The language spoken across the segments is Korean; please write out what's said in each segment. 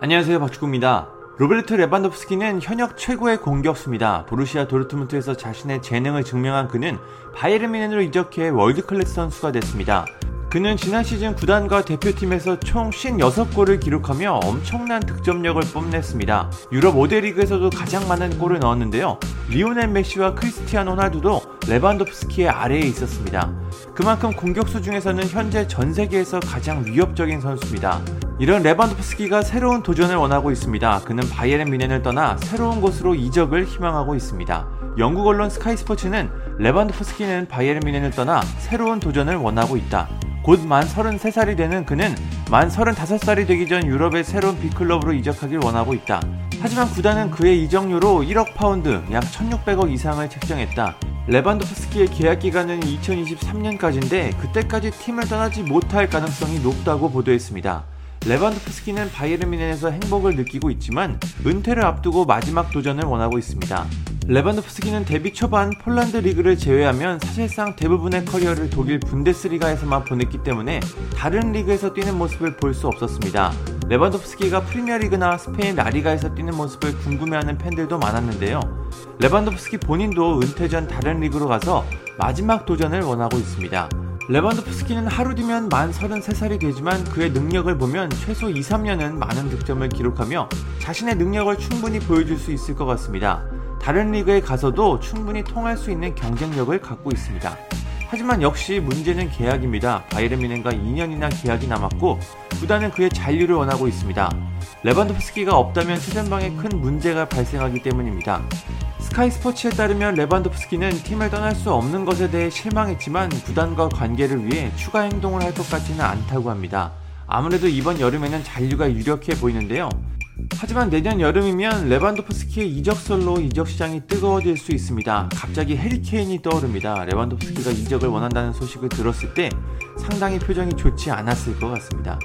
안녕하세요 박주구입니다. 로베르트 레반도프스키는 현역 최고의 공격수입니다. 보루시아 도르트문트에서 자신의 재능을 증명한 그는 바이에른 뮌헨으로 이적해 월드 클래스 선수가 됐습니다. 그는 지난 시즌 구단과 대표팀에서 총 56골을 기록하며 엄청난 득점력을 뽐냈습니다. 유럽 5대 리그에서도 가장 많은 골을 넣었는데요. 리오넬 메시와 크리스티아노 호날두도 레반도프스키의 아래에 있었습니다. 그만큼 공격수 중에서는 현재 전 세계에서 가장 위협적인 선수입니다. 이런 레반도프스키가 새로운 도전을 원하고 있습니다. 그는 바이에른 뮌헨을 떠나 새로운 곳으로 이적을 희망하고 있습니다. 영국 언론 스카이 스포츠는 레반도프스키는 바이에른 뮌헨을 떠나 새로운 도전을 원하고 있다. 곧 만 33살이 되는 그는 만 35살이 되기 전 유럽의 새로운 빅클럽으로 이적하길 원하고 있다. 하지만 구단은 그의 이적료로 1억 파운드, 약 1600억 이상을 책정했다. 레반도프스키의 계약 기간은 2023년까지인데 그때까지 팀을 떠나지 못할 가능성이 높다고 보도했습니다. 레반도프스키는 바이에른 뮌헨에서 행복을 느끼고 있지만 은퇴를 앞두고 마지막 도전을 원하고 있습니다. 레반도프스키는 데뷔 초반 폴란드 리그를 제외하면 사실상 대부분의 커리어를 독일 분데스리가에서만 보냈기 때문에 다른 리그에서 뛰는 모습을 볼 수 없었습니다. 레반도프스키가 프리미어리그나 스페인 라리가에서 뛰는 모습을 궁금해하는 팬들도 많았는데요. 레반도프스키 본인도 은퇴 전 다른 리그로 가서 마지막 도전을 원하고 있습니다. 레반도프스키는 하루 뒤면 만 33살이 되지만 그의 능력을 보면 최소 2, 3년은 많은 득점을 기록하며 자신의 능력을 충분히 보여줄 수 있을 것 같습니다. 다른 리그에 가서도 충분히 통할 수 있는 경쟁력을 갖고 있습니다. 하지만 역시 문제는 계약입니다. 바이에른 미넨과 2년이나 계약이 남았고 구단은 그의 잔류를 원하고 있습니다. 레반도프스키가 없다면 최전방에 큰 문제가 발생하기 때문입니다. 스카이 스포츠에 따르면 레반도프스키는 팀을 떠날 수 없는 것에 대해 실망했지만 구단과 관계를 위해 추가 행동을 할 것 같지는 않다고 합니다. 아무래도 이번 여름에는 잔류가 유력해 보이는데요. 하지만 내년 여름이면 레반도프스키의 이적설로 이적 시장이 뜨거워질 수 있습니다. 갑자기 해리케인이 떠오릅니다. 레반도프스키가 이적을 원한다는 소식을 들었을 때 상당히 표정이 좋지 않았을 것 같습니다.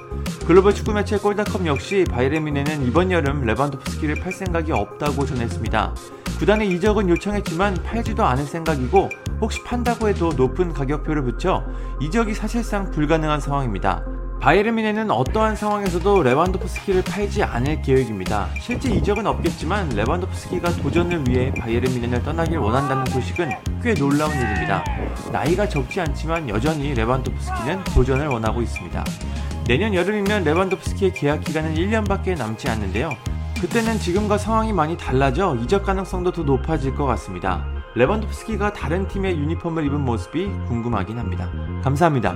글로벌 축구 매체 골다컵 역시 바이에른 미네는 이번 여름 레반도프스키를 팔 생각이 없다고 전했습니다. 구단의 이적은 요청했지만 팔지도 않을 생각이고 혹시 판다고 해도 높은 가격표를 붙여 이적이 사실상 불가능한 상황입니다. 미네는 어떠한 상황에서도 레반도프스키를 팔지 않을 계획입니다. 실제 이적은 없겠지만 레반도프스키가 도전을 위해 미네를 떠나길 원한다는 소식은 꽤 놀라운 일입니다. 나이가 적지 않지만 여전히 레반도프스키는 도전을 원하고 있습니다. 내년 여름이면 레반도프스키의 계약 기간은 1년밖에 남지 않는데요. 그때는 지금과 상황이 많이 달라져 이적 가능성도 더 높아질 것 같습니다. 레반도프스키가 다른 팀의 유니폼을 입은 모습이 궁금하긴 합니다. 감사합니다.